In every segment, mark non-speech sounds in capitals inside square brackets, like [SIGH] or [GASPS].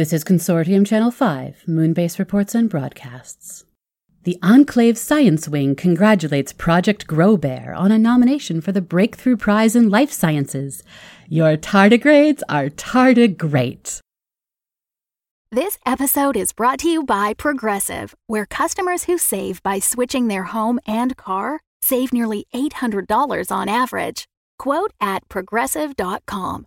This is Consortium Channel 5, Moonbase Reports and Broadcasts. The Enclave Science Wing congratulates Project Grow Bear on a nomination for the Breakthrough Prize in Life Sciences. Your tardigrades are tardigreat. This episode is brought to you by Progressive, where customers who save by switching their home and car save nearly $800 on average. Quote at progressive.com.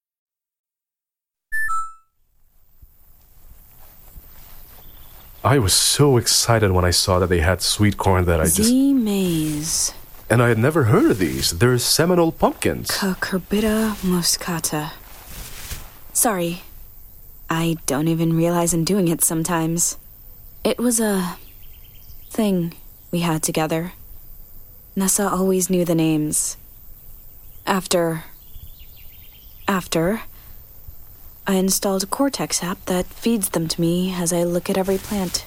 I was so excited when I saw that they had sweet corn that I just. Zea mays. And I had never heard of these. They're Seminole pumpkins. Cucurbita moschata. Sorry. I don't even realize I'm doing it sometimes. It was a thing we had together. Nessa always knew the names. After. After. I installed a Cortex app that feeds them to me as I look at every plant.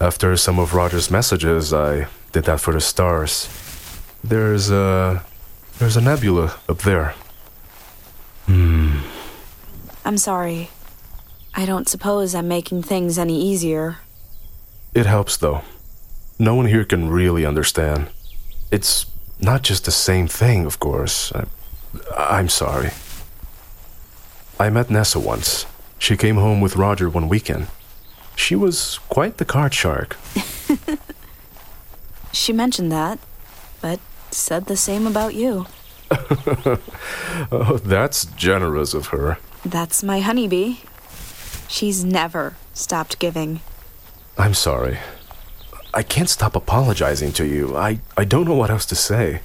After some of Roger's messages, I did that for the stars. There's a. There's a nebula up there. Hmm. I'm sorry. I don't suppose I'm making things any easier. It helps, though. No one here can really understand. It's not just the same thing, of course. I, I'm sorry. I met Nessa once. She came home with Roger one weekend. She was quite the card shark. [LAUGHS] She mentioned that, but said the same about you. [LAUGHS] oh, that's generous of her. That's my honeybee. She's never stopped giving. I'm sorry. I can't stop apologizing to you. I, I don't know what else to say.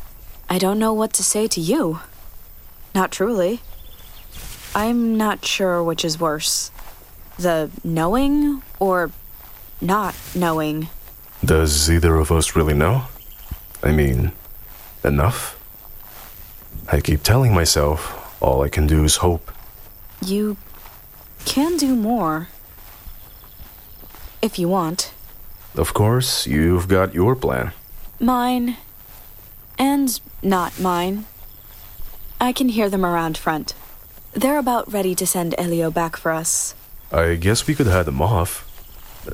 I don't know what to say to you. Not truly. I'm not sure which is worse the knowing or not knowing. Does either of us really know? I mean, enough? I keep telling myself all I can do is hope. You can do more. If you want. Of course, you've got your plan. Mine. And not mine. I can hear them around front. They're about ready to send Elio back for us. I guess we could head them off.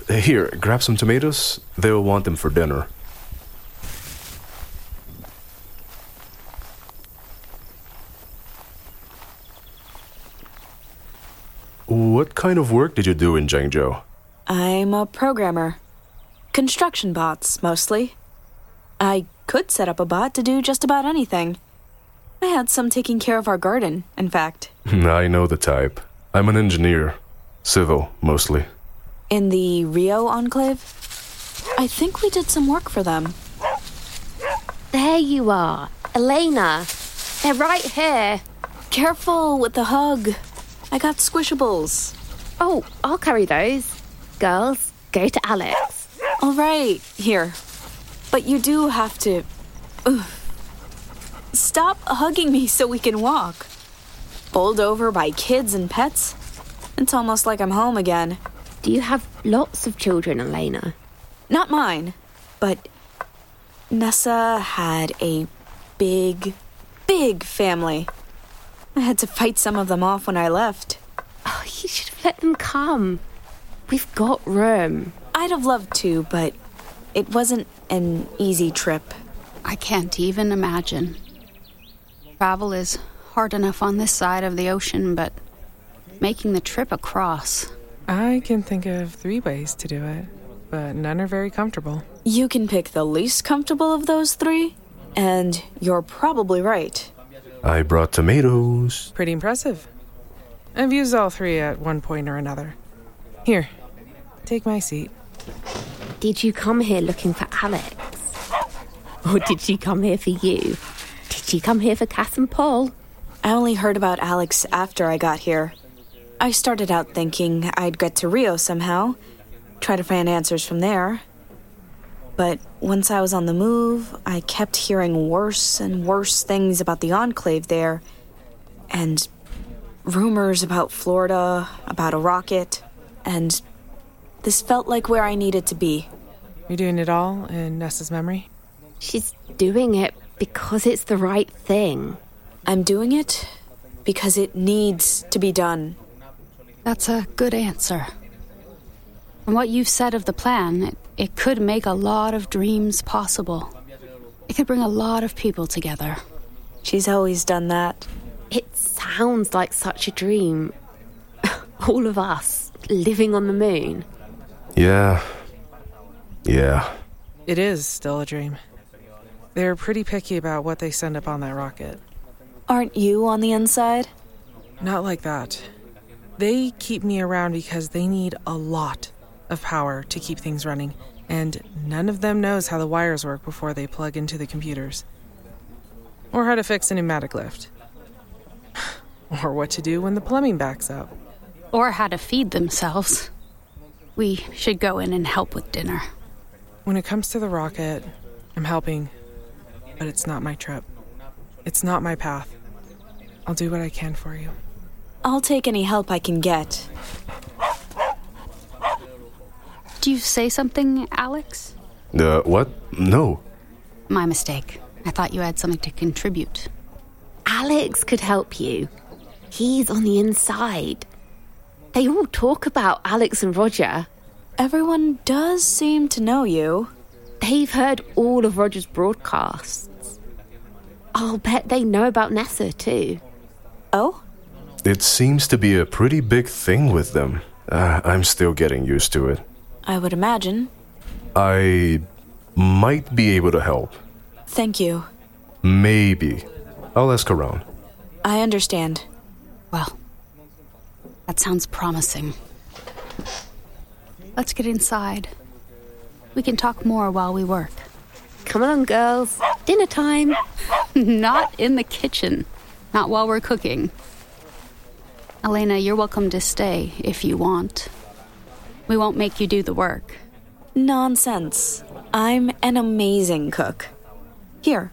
Here, grab some tomatoes. They'll want them for dinner. What kind of work did you do in Zhengzhou? I'm a programmer. Construction bots, mostly. I could set up a bot to do just about anything. I had some taking care of our garden, in fact. [LAUGHS] I know the type. I'm an engineer. Civil, mostly. In the Rio Enclave? I think we did some work for them. There you are. Elena. They're right here. Careful with the hug. I got squishables. Oh, I'll carry those. Girls, go to Alex. All right, here. But you do have to. Ugh. Stop hugging me so we can walk. Bowled over by kids and pets? It's almost like I'm home again. Do you have lots of children, Elena? Not mine, but Nessa had a big, big family. I had to fight some of them off when I left. Oh, you should have let them come. We've got room. I'd have loved to, but it wasn't an easy trip. I can't even imagine. Travel is hard enough on this side of the ocean, but making the trip across. I can think of three ways to do it, but none are very comfortable. You can pick the least comfortable of those three, and you're probably right. I brought tomatoes. Pretty impressive. I've used all three at one point or another. Here, take my seat. Did you come here looking for Alex? Or did she come here for you? Did she come here for Cass and Paul? I only heard about Alex after I got here. I started out thinking I'd get to Rio somehow, try to find answers from there. But once I was on the move, I kept hearing worse and worse things about the Enclave there, and rumors about Florida, about a rocket, and this felt like where I needed to be. You're doing it all in Nessa's memory? She's doing it because it's the right thing. I'm doing it because it needs to be done. That's a good answer. From what you've said of the plan, it, it could make a lot of dreams possible. It could bring a lot of people together. She's always done that. It sounds like such a dream. [LAUGHS] All of us living on the moon. Yeah. Yeah. It is still a dream. They're pretty picky about what they send up on that rocket. Aren't you on the inside? Not like that. They keep me around because they need a lot of power to keep things running, and none of them knows how the wires work before they plug into the computers. Or how to fix a pneumatic lift. [SIGHS] or what to do when the plumbing backs up. Or how to feed themselves. We should go in and help with dinner. When it comes to the rocket, I'm helping, but it's not my trip. It's not my path. I'll do what I can for you. I'll take any help I can get. Do you say something, Alex? Uh, what? No. My mistake. I thought you had something to contribute. Alex could help you. He's on the inside. They all talk about Alex and Roger. Everyone does seem to know you. They've heard all of Roger's broadcasts. I'll bet they know about Nessa too. Oh? It seems to be a pretty big thing with them. Uh, I'm still getting used to it. I would imagine. I might be able to help. Thank you. Maybe. I'll ask around. I understand. Well, that sounds promising. Let's get inside. We can talk more while we work. Come on, girls. Dinner time. [LAUGHS] Not in the kitchen. Not while we're cooking. Elena, you're welcome to stay if you want. We won't make you do the work. Nonsense. I'm an amazing cook. Here,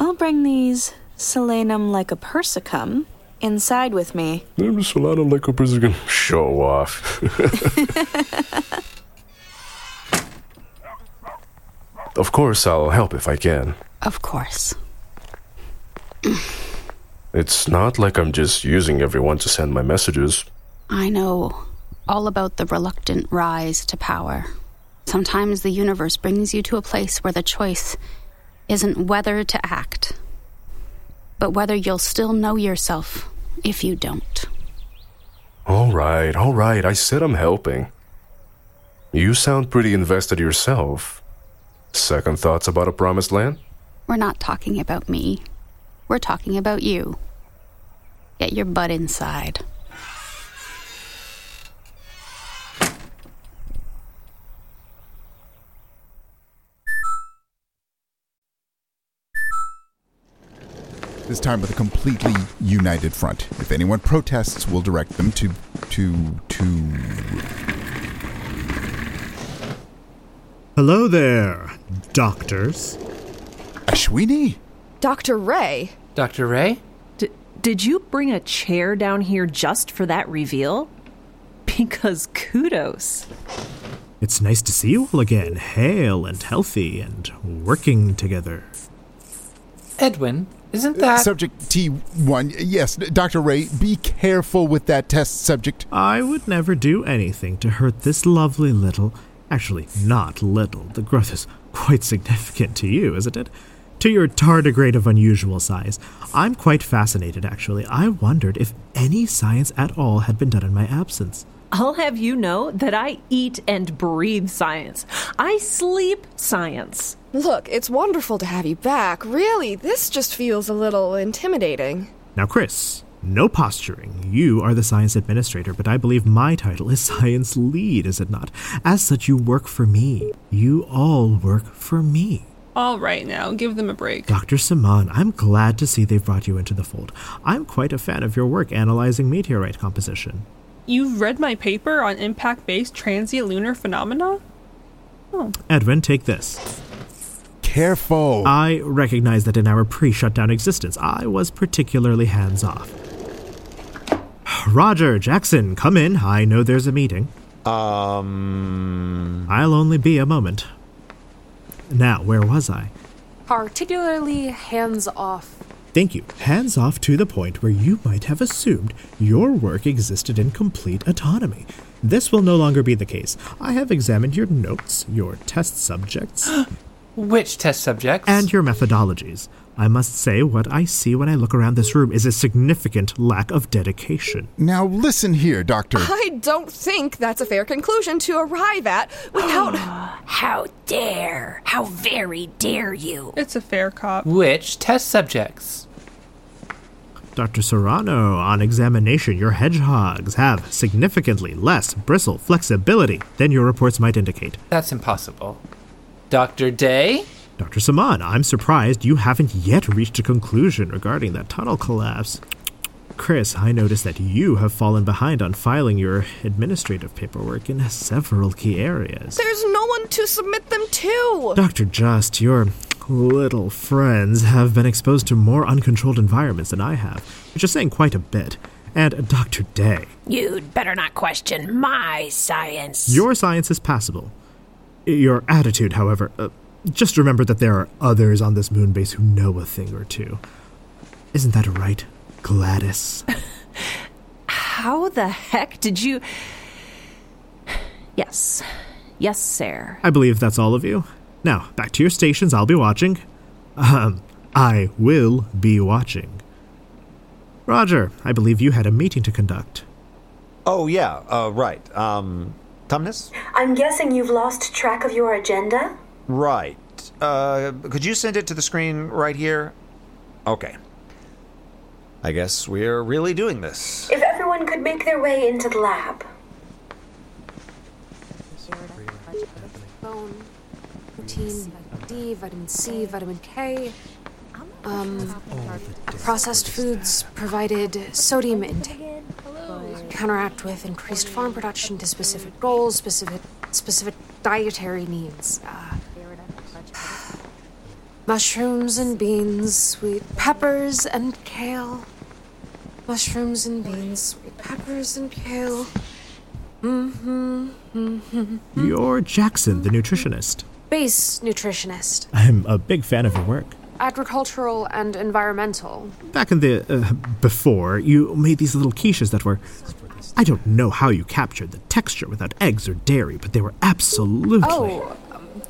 I'll bring these Solanum lycopersicum inside with me. There's a lot of lycoprism. Show off. [LAUGHS] of course, I'll help if I can. Of course. It's not like I'm just using everyone to send my messages. I know all about the reluctant rise to power. Sometimes the universe brings you to a place where the choice isn't whether to act, but whether you'll still know yourself if you don't. All right, all right. I said I'm helping. You sound pretty invested yourself. Second thoughts about a promised land? We're not talking about me. We're talking about you. Get your butt inside. This time with a completely united front. If anyone protests, we'll direct them to to to Hello there, doctors. Ashwini? Dr. Ray? Dr. Ray? D- did you bring a chair down here just for that reveal? Because kudos. It's nice to see you all again, hale and healthy and working together. Edwin, isn't that. Subject T1. Yes, Dr. Ray, be careful with that test subject. I would never do anything to hurt this lovely little. Actually, not little. The growth is quite significant to you, isn't it? To your tardigrade of unusual size. I'm quite fascinated, actually. I wondered if any science at all had been done in my absence. I'll have you know that I eat and breathe science. I sleep science. Look, it's wonderful to have you back. Really, this just feels a little intimidating. Now, Chris, No posturing. You are the science administrator, but I believe my title is [LAUGHS] science lead, is it not? As such, you work for me. You all work for me. All right, now, give them a break. Dr. Semaan, I'm glad to see they've brought you into the fold. I'm quite a fan of your work analyzing meteorite composition. You've read my paper on impact based transient lunar phenomena? Oh. Edwin, take this. Careful. I recognize that in our pre shutdown existence, I was particularly hands off. Roger, Jaxon, come in. I know there's a meeting. Um. I'll only be a moment. Now, where was I? Particularly hands off. Thank you. Hands off to the point where you might have assumed your work existed in complete autonomy. This will no longer be the case. I have examined your notes, your test subjects, [GASPS] Which test subjects? and your methodologies. I must say, what I see when I look around this room is a significant lack of dedication. Now listen here, Doctor. I don't think that's a fair conclusion to arrive at without. [GASPS] How dare! How very dare you! It's a fair cop. Which test subjects? Dr. Serano, on examination, your hedgehogs have significantly less bristle flexibility than your reports might indicate. That's impossible. Dr. Day? Dr. Semaan, I'm surprised you haven't yet reached a conclusion regarding that tunnel collapse. Chris, I notice that you have fallen behind on filing your administrative paperwork in several key areas. There's no one to submit them to. Dr. Just, your little friends have been exposed to more uncontrolled environments than I have, which is saying quite a bit. And Dr. Day, You'd better not question my science. your science is passable. Your attitude, however, uh, just remember that there are others on this moon base who know a thing or two. Isn't that right, Gladys? How the heck did you. Yes. Yes, sir. I believe that's all of you. Now, back to your stations. I'll be watching. Um, I will be watching. Roger, I believe you had a meeting to conduct. Oh, yeah, uh, right. Um, Tumnus? I'm guessing you've lost track of your agenda? Right. Uh, could you send it to the screen right here? Okay. I guess we're really doing this. If everyone could make their way into the lab. Bone, protein, vitamin D, vitamin C, vitamin K. Um, processed foods provided sodium intake. Counteract with increased farm production to specific goals, specific specific dietary needs. Uh, mushrooms and beans, sweet peppers and kale. Mushrooms and beans, sweet peppers and kale. Mm-hmm. mm-hmm. You're Jaxon, the nutritionist. Base nutritionist, I'm a big fan of your work. agricultural and environmental. Back in the uh, before, you made these little quiches that were. I don't know how you captured the texture without eggs or dairy, but they were absolutely. Oh,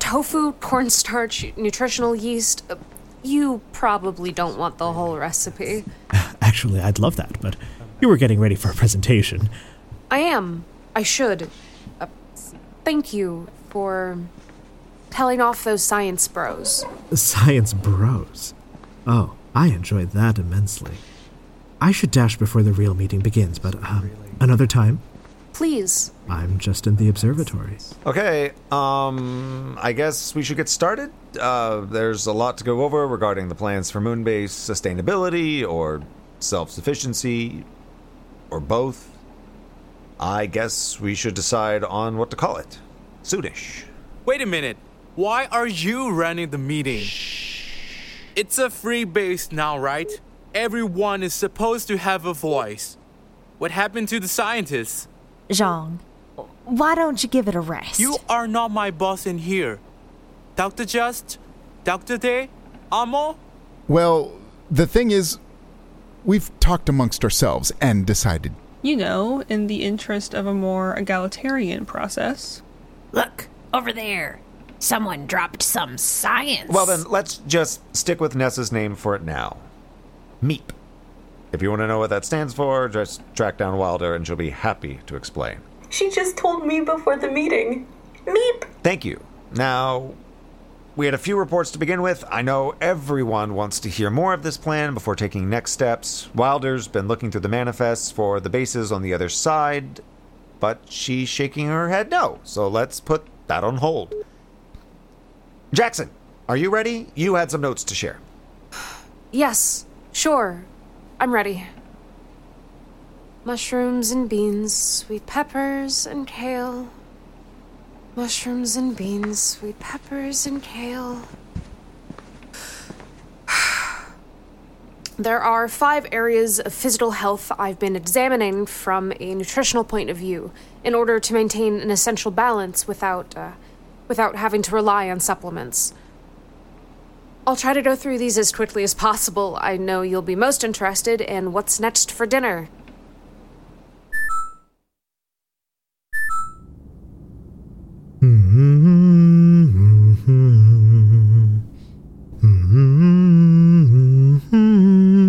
tofu, cornstarch, nutritional yeast. Uh, you probably don't want the whole recipe. [LAUGHS] Actually, I'd love that, but you were getting ready for a presentation. I am. I should. Uh, thank you for telling off those science bros. Science bros. Oh, I enjoyed that immensely. I should dash before the real meeting begins, but um, another time. Please. I'm just in the observatory. Okay, um, I guess we should get started. Uh, there's a lot to go over regarding the plans for moonbase sustainability or self sufficiency or both. I guess we should decide on what to call it. Sudish. Wait a minute. Why are you running the meeting? It's a free base now, right? Everyone is supposed to have a voice. What happened to the scientists? Zhong, why don't you give it a rest? You are not my boss in here. Dr. Just? Dr. Day? Amo? Well, the thing is, we've talked amongst ourselves and decided. You know, in the interest of a more egalitarian process. Look, over there. Someone dropped some science. Well, then let's just stick with Nessa's name for it now MEEP. If you want to know what that stands for, just track down Wilder and she'll be happy to explain. She just told me before the meeting. Meep! Thank you. Now, we had a few reports to begin with. I know everyone wants to hear more of this plan before taking next steps. Wilder's been looking through the manifests for the bases on the other side, but she's shaking her head no, so let's put that on hold. Jaxon, are you ready? You had some notes to share. [SIGHS] Yes, sure. I'm ready. Mushrooms and beans, sweet peppers and kale. Mushrooms and beans, sweet peppers and kale. [SIGHS] There are five areas of physical health I've been examining from a nutritional point of view in order to maintain an essential balance without, uh, without having to rely on supplements. I'll try to go through these as quickly as possible. I know you'll be most interested in what's next for dinner.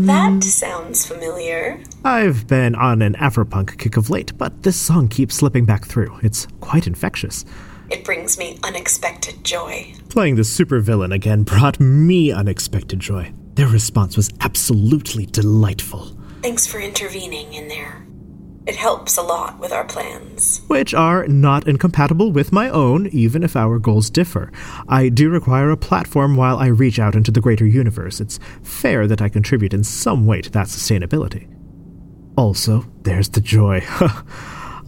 That sounds familiar. I've been on an Afropunk kick of late, but this song keeps slipping back through. It's quite infectious. It brings me unexpected joy. Playing the supervillain again brought me unexpected joy. Their response was absolutely delightful, Thanks for intervening in there. It helps a lot with our plans. which are not incompatible with my own, even if our goals differ. I do require a platform while I reach out into the greater universe. It's fair that I contribute in some way to that sustainability. Also, there's the joy. [LAUGHS]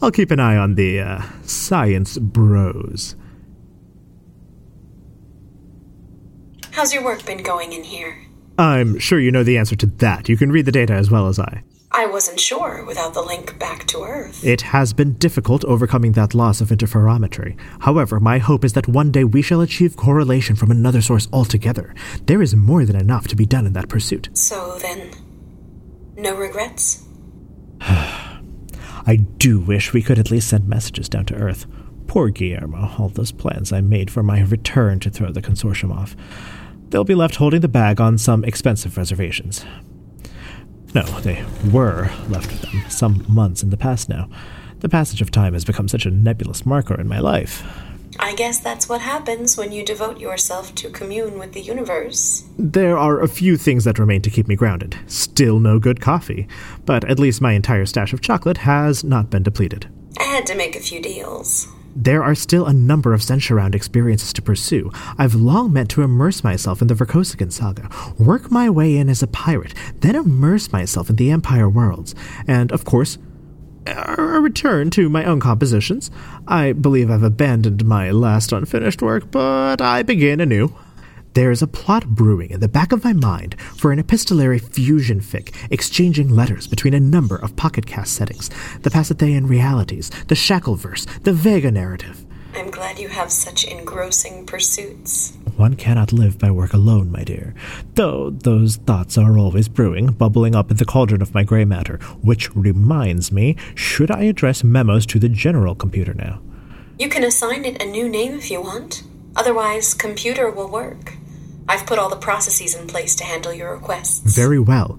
I'll keep an eye on the uh, science bros. How's your work been going in here? I'm sure you know the answer to that. You can read the data as well as I. I wasn't sure without the link back to Earth. It has been difficult overcoming that loss of interferometry. However, my hope is that one day we shall achieve correlation from another source altogether. There is more than enough to be done in that pursuit. So then, no regrets? I do wish we could at least send messages down to Earth. Poor Guillermo, all those plans I made for my return to throw the consortium off. They'll be left holding the bag on some expensive reservations. No, they were left with them some months in the past now. The passage of time has become such a nebulous marker in my life. I guess that's what happens when you devote yourself to commune with the universe. There are a few things that remain to keep me grounded. Still no good coffee, but at least my entire stash of chocolate has not been depleted. I had to make a few deals. There are still a number of Sensharound experiences to pursue. I've long meant to immerse myself in the Vorkosigan saga, work my way in as a pirate, then immerse myself in the Empire worlds, and, of course, a return to my own compositions. I believe I've abandoned my last unfinished work, but I begin anew. There's a plot brewing in the back of my mind for an epistolary fusion fic, exchanging letters between a number of pocket cast settings, the Passathean realities, the Shackleverse, the Vega narrative. I'm glad you have such engrossing pursuits. One cannot live by work alone, my dear. Though those thoughts are always brewing, bubbling up in the cauldron of my gray matter. Which reminds me, should I address memos to the general computer now? You can assign it a new name if you want. Otherwise, computer will work. I've put all the processes in place to handle your requests. Very well.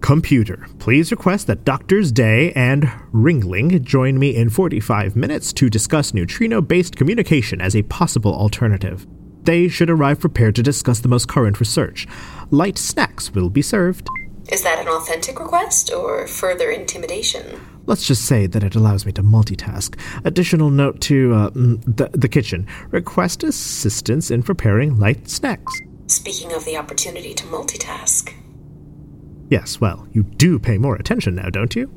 Computer, please request that Doctors Day and Ringling join me in 45 minutes to discuss neutrino based communication as a possible alternative. They should arrive prepared to discuss the most current research. Light snacks will be served. Is that an authentic request or further intimidation? Let's just say that it allows me to multitask. Additional note to uh, mm, the, the kitchen request assistance in preparing light snacks. Speaking of the opportunity to multitask, Yes, well, you do pay more attention now, don't you?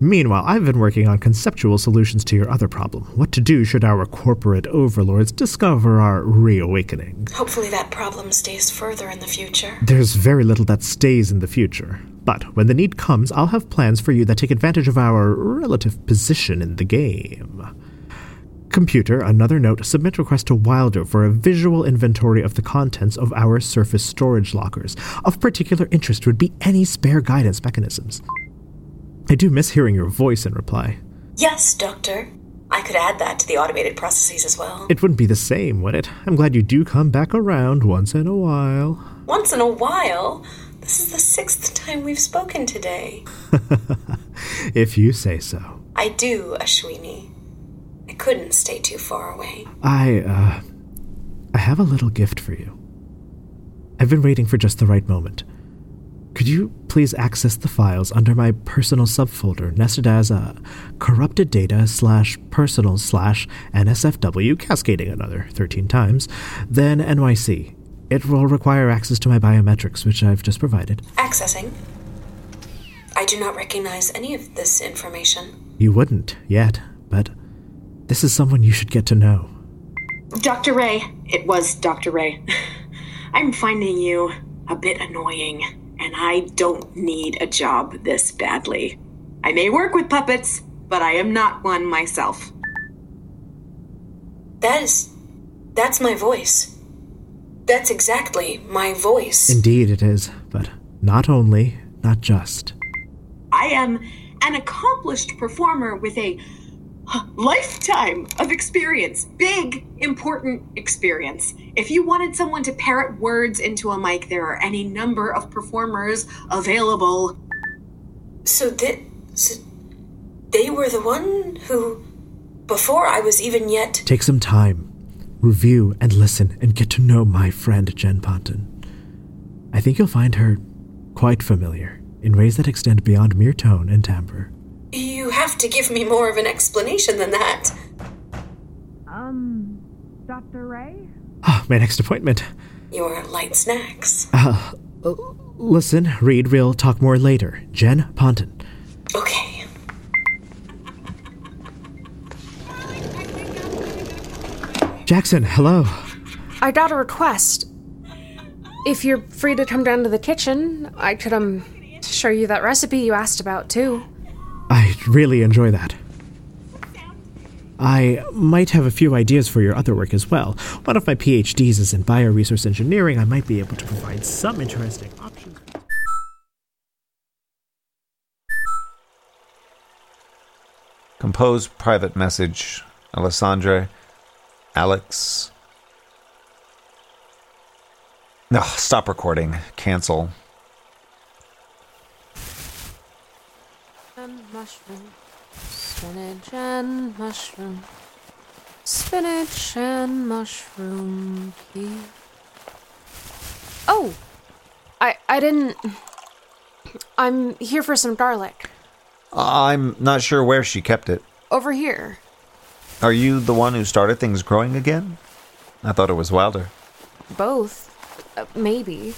Meanwhile, I've been working on conceptual solutions to your other problem what to do should our corporate overlords discover our reawakening. hopefully that problem stays further in the future. There's very little that stays in the future. But when the need comes, I'll have plans for you that take advantage of our relative position in the game. Computer, another note, submit request to Wilder for a visual inventory of the contents of our surface storage lockers. Of particular interest would be any spare guidance mechanisms. I do miss hearing your voice in reply. Yes, Doctor. I could add that to the automated processes as well. It wouldn't be the same, would it? I'm glad you do come back around once in a while. Once in a while. This is the sixth time we've spoken today. [LAUGHS] if you say so. I do, Ashwini. I couldn't stay too far away. I, uh. I have a little gift for you. I've been waiting for just the right moment. Could you please access the files under my personal subfolder nested as a corrupted data slash personal slash NSFW cascading another 13 times, then NYC. It will require access to my biometrics, which I've just provided. Accessing. I do not recognize any of this information. You wouldn't yet, but this is someone you should get to know. Dr. Ray, it was Dr. Ray. [LAUGHS] I'm finding you a bit annoying, and I don't need a job this badly. I may work with puppets, but I am not one myself. That is. That's my voice. That's exactly my voice. Indeed, it is, but not only, not just. I am an accomplished performer with a lifetime of experience. Big, important experience. If you wanted someone to parrot words into a mic, there are any number of performers available. So, th- so they were the one who, before I was even yet. Take some time, review and listen, and get to know my friend Jen Ponton. I think you'll find her quite familiar in ways that extend beyond mere tone and timbre. You have to give me more of an explanation than that. Um, Dr. Ray? Ah, my next appointment. Your light snacks. Uh, uh, listen, Reed, we'll talk more later. Jen Ponton. Okay. Jaxon, hello. I got a request. If you're free to come down to the kitchen, I could, um, show you that recipe you asked about, too. I really enjoy that. I might have a few ideas for your other work as well. One of my PhDs is in bioresource engineering. I might be able to provide some interesting options. Compose private message. Alessandra. Alex. No, stop recording. Cancel. And mushroom. Spinach and mushroom. Spinach and mushroom. Oh! I I didn't I'm here for some garlic. I'm not sure where she kept it. Over here. Are you the one who started things growing again? I thought it was Wilder. Both. Uh, maybe.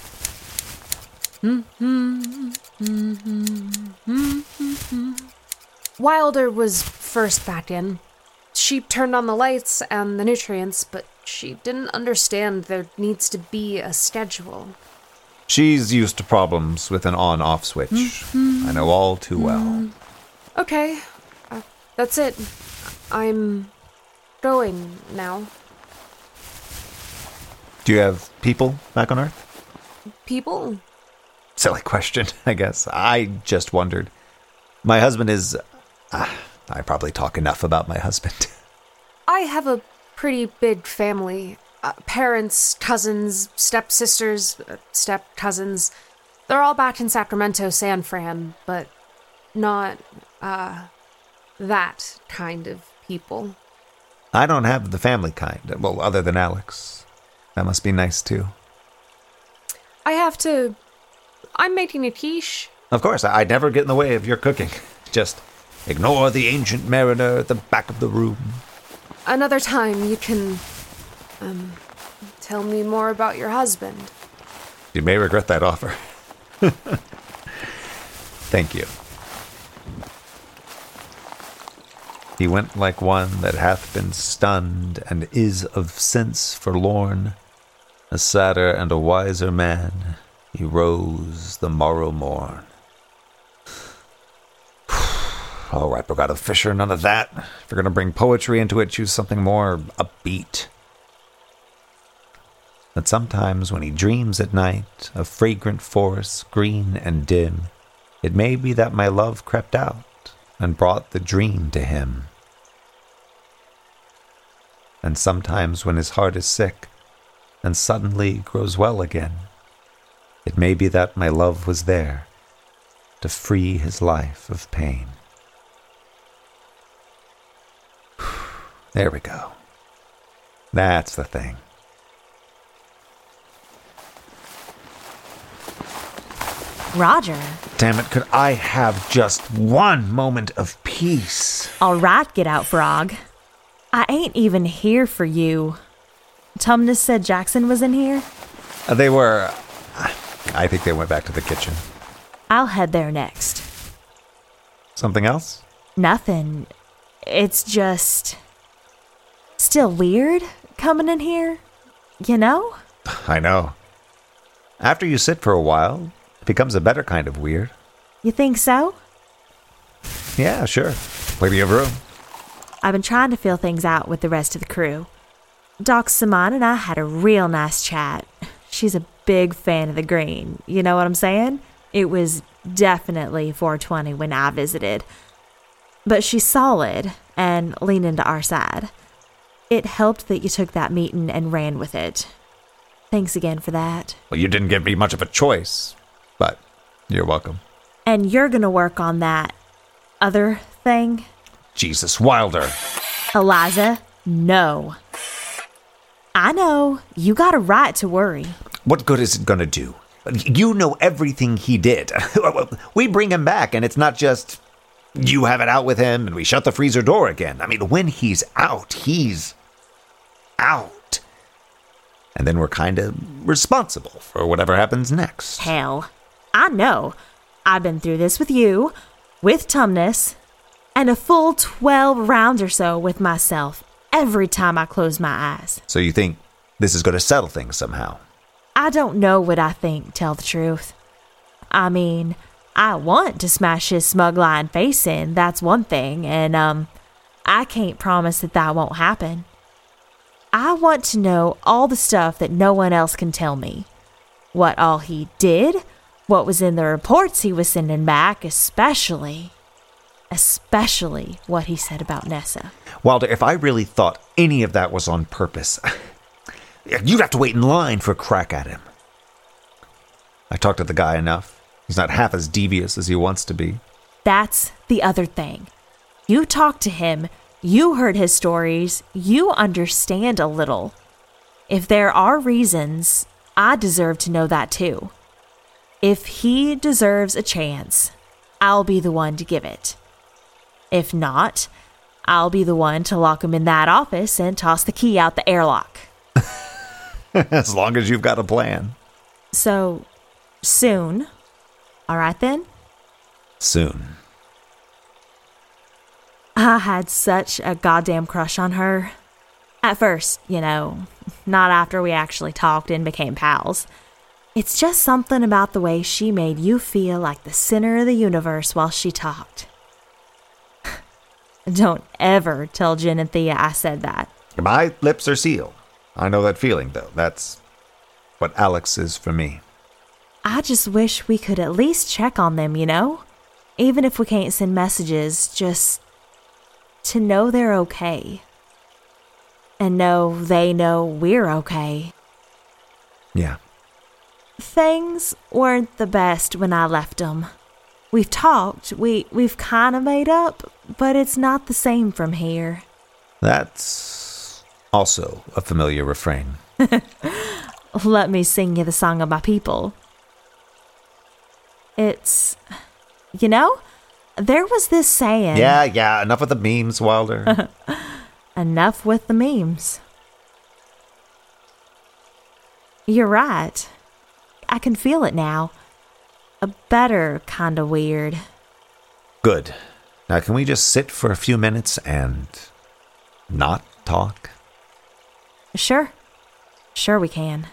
Hmm. Hmm, hmm, Wilder was first back in. She turned on the lights and the nutrients, but she didn't understand there needs to be a schedule. She's used to problems with an on off switch. I know all too well. Okay, uh, that's it. I'm going now. Do you have people back on Earth? People? Silly question, [LAUGHS] I guess. I just wondered. My husband is. Ah, I probably talk enough about my husband. [LAUGHS] I have a pretty big family. Uh, parents, cousins, stepsisters, uh, step cousins. They're all back in Sacramento, San Fran, but not, uh, that kind of people. I don't have the family kind. Well, other than Alex. That must be nice too. I have to. I'm making a quiche. Of course, I'd never get in the way of your cooking. [LAUGHS] Just ignore the ancient mariner at the back of the room. Another time you can, um, tell me more about your husband. You may regret that offer. [LAUGHS] Thank you. He went like one that hath been stunned and is of sense forlorn. A sadder and a wiser man, he rose the morrow morn. All right, Brigada Fisher, none of that. If you're going to bring poetry into it, choose something more upbeat. That sometimes when he dreams at night of fragrant forests, green and dim, it may be that my love crept out and brought the dream to him. And sometimes when his heart is sick and suddenly grows well again, it may be that my love was there to free his life of pain. There we go. That's the thing. Roger. Damn it, could I have just one moment of peace? All right, get out, Frog. I ain't even here for you. Tumnus said Jaxon was in here? Uh, they were. I think they went back to the kitchen. I'll head there next. Something else? Nothing. It's just still weird coming in here. You know? I know. After you sit for a while, it becomes a better kind of weird. You think so? Yeah, sure. Plenty of room. I've been trying to fill things out with the rest of the crew. Doc Simon and I had a real nice chat. She's a big fan of the green. You know what I'm saying? It was definitely 420 when I visited. But she's solid and leaning to our side. It helped that you took that meeting and ran with it. Thanks again for that. Well, you didn't give me much of a choice, but you're welcome. And you're gonna work on that other thing? Jesus Wilder. Eliza, no. I know. You got a right to worry. What good is it gonna do? You know everything he did. [LAUGHS] we bring him back, and it's not just you have it out with him and we shut the freezer door again. I mean, when he's out, he's out. And then we're kind of responsible for whatever happens next. Hell, I know. I've been through this with you, with Tumnus, and a full 12 rounds or so with myself every time I close my eyes. So you think this is going to settle things somehow? I don't know what I think, tell the truth. I mean, I want to smash his smug lying face in, that's one thing, and, um, I can't promise that that won't happen. I want to know all the stuff that no one else can tell me. What all he did, what was in the reports he was sending back, especially, especially what he said about Nessa. Wilder, if I really thought any of that was on purpose, [LAUGHS] you'd have to wait in line for a crack at him. I talked to the guy enough. He's not half as devious as he wants to be. That's the other thing. You talk to him, you heard his stories, you understand a little. If there are reasons, I deserve to know that too. If he deserves a chance, I'll be the one to give it. If not, I'll be the one to lock him in that office and toss the key out the airlock. [LAUGHS] as long as you've got a plan. So, soon. All right then? Soon. I had such a goddamn crush on her. At first, you know, not after we actually talked and became pals. It's just something about the way she made you feel like the center of the universe while she talked. [SIGHS] Don't ever tell Jen and Thea I said that. My lips are sealed. I know that feeling, though. That's what Alex is for me. I just wish we could at least check on them, you know? Even if we can't send messages, just to know they're okay. And know they know we're okay. Yeah. Things weren't the best when I left them. We've talked, we, we've kind of made up, but it's not the same from here. That's also a familiar refrain. [LAUGHS] Let me sing you the song of my people. It's, you know, there was this saying. Yeah, yeah, enough of the memes, Wilder. [LAUGHS] enough with the memes. You're right. I can feel it now. A better kind of weird. Good. Now, can we just sit for a few minutes and not talk? Sure. Sure, we can.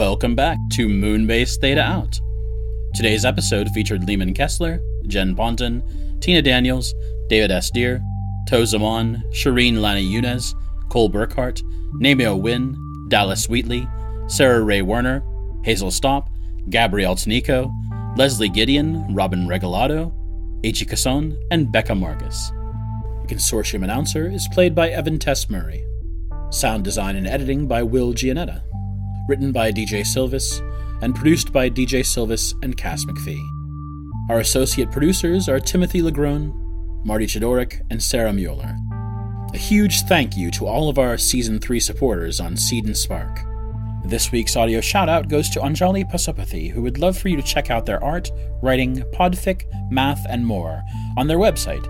Welcome back to Moonbase Theta Out. Today's episode featured Leeman Kessler, Jen Ponton, Tina Daniels, David S. Dear, Tozamon, Shereen Lani Younes, Cole Burkhardt, NayMyo Win, Dallas Wheatley, Sarah Rhea Werner, Hazel Stapp, Gabriel Taneko, Leslie Gideon, Robin Regalado, H.E. Casson, and Becca Marcus. The consortium announcer is played by Evan Tess Murray. Sound design and editing by Will Gianetta. Written by DJ Sylvis, and produced by DJ Sylvis and Cass McPhee. Our associate producers are Timothy LaGrone, Marty Chodorek, and Sarah Müller. A huge thank you to all of our Season 3 supporters on Seed and Spark. This week's audio shoutout goes to Anjali Pasupathy, who would love for you to check out their art, writing, podfic, math, and more on their website,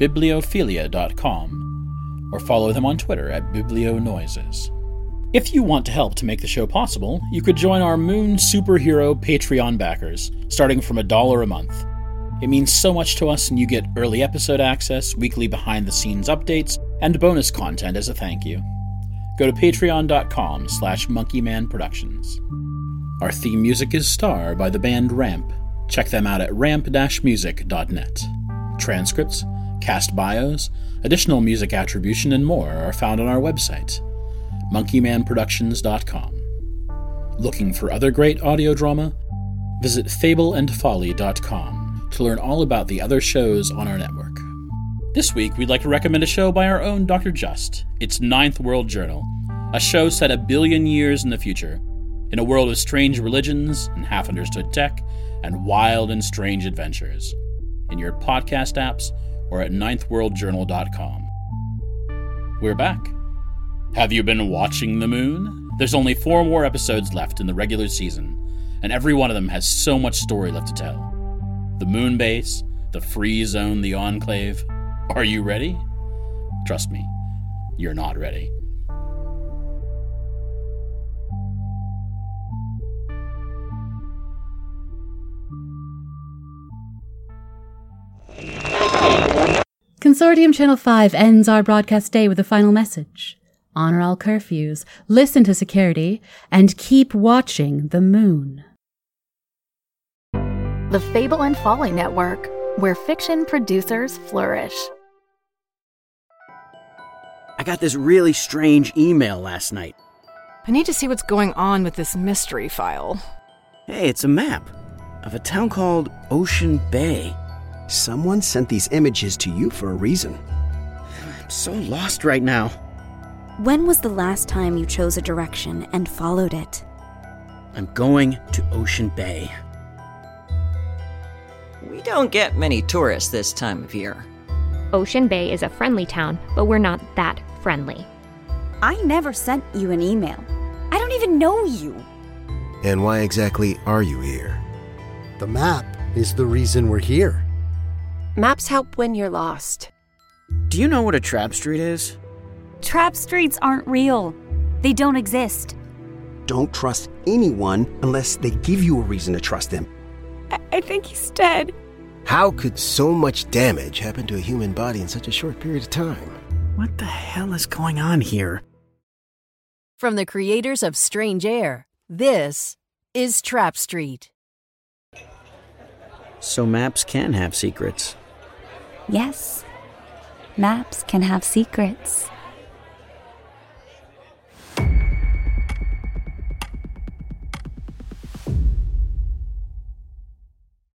bibliophilia.com, or follow them on Twitter at biblionoises. If you want to help to make the show possible, you could join our Moon Superhero Patreon backers, starting from a dollar a month. It means so much to us, and you get early episode access, weekly behind the scenes updates, and bonus content as a thank you. Go to patreon.com slash monkeymanproductions. Our theme music is Star by the band Ramp. Check them out at ramp-music.net. Transcripts, cast bios, additional music attribution, and more are found on our website, monkeymanproductions.com. Looking for other great audio drama? Visit fableandfolly.com to learn all about the other shows on our network. This week, we'd like to recommend a show by our own Dr. Just. It's Ninth World Journal, a show set a billion years in the future, in a world of strange religions and half understood tech, and wild and strange adventures. In your podcast apps or at ninthworldjournal.com. We're back. Have you been watching the moon? There's only four more episodes left in the regular season, and every one of them has so much story left to tell. The moon base, the free zone, the enclave. Are you ready? Trust me, you're not ready. Consortium Channel 5 ends our broadcast day with a final message. Honor all curfews, listen to security, and keep watching the moon. The Fable and Folly Network, where fiction producers flourish. I got this really strange email last night. I need to see what's going on with this mystery file. Hey, it's a map of a town called Ocean Bay. Someone sent these images to you for a reason. I'm so lost right now. When was the last time you chose a direction and followed it? I'm going to Ocean Bay. We don't get many tourists this time of year. Ocean Bay is a friendly town, but we're not that friendly. I never sent you an email. I don't even know you. And why exactly are you here? The map is the reason we're here. Maps help when you're lost. Do you know what a trap street is? Trap streets aren't real. They don't exist. Don't trust anyone unless they give you a reason to trust them. I, I think he's dead. How could so much damage happen to a human body in such a short period of time? What the hell is going on here? From the creators of Strange Air, this is Trap Street. So maps can have secrets. Yes, maps can have secrets.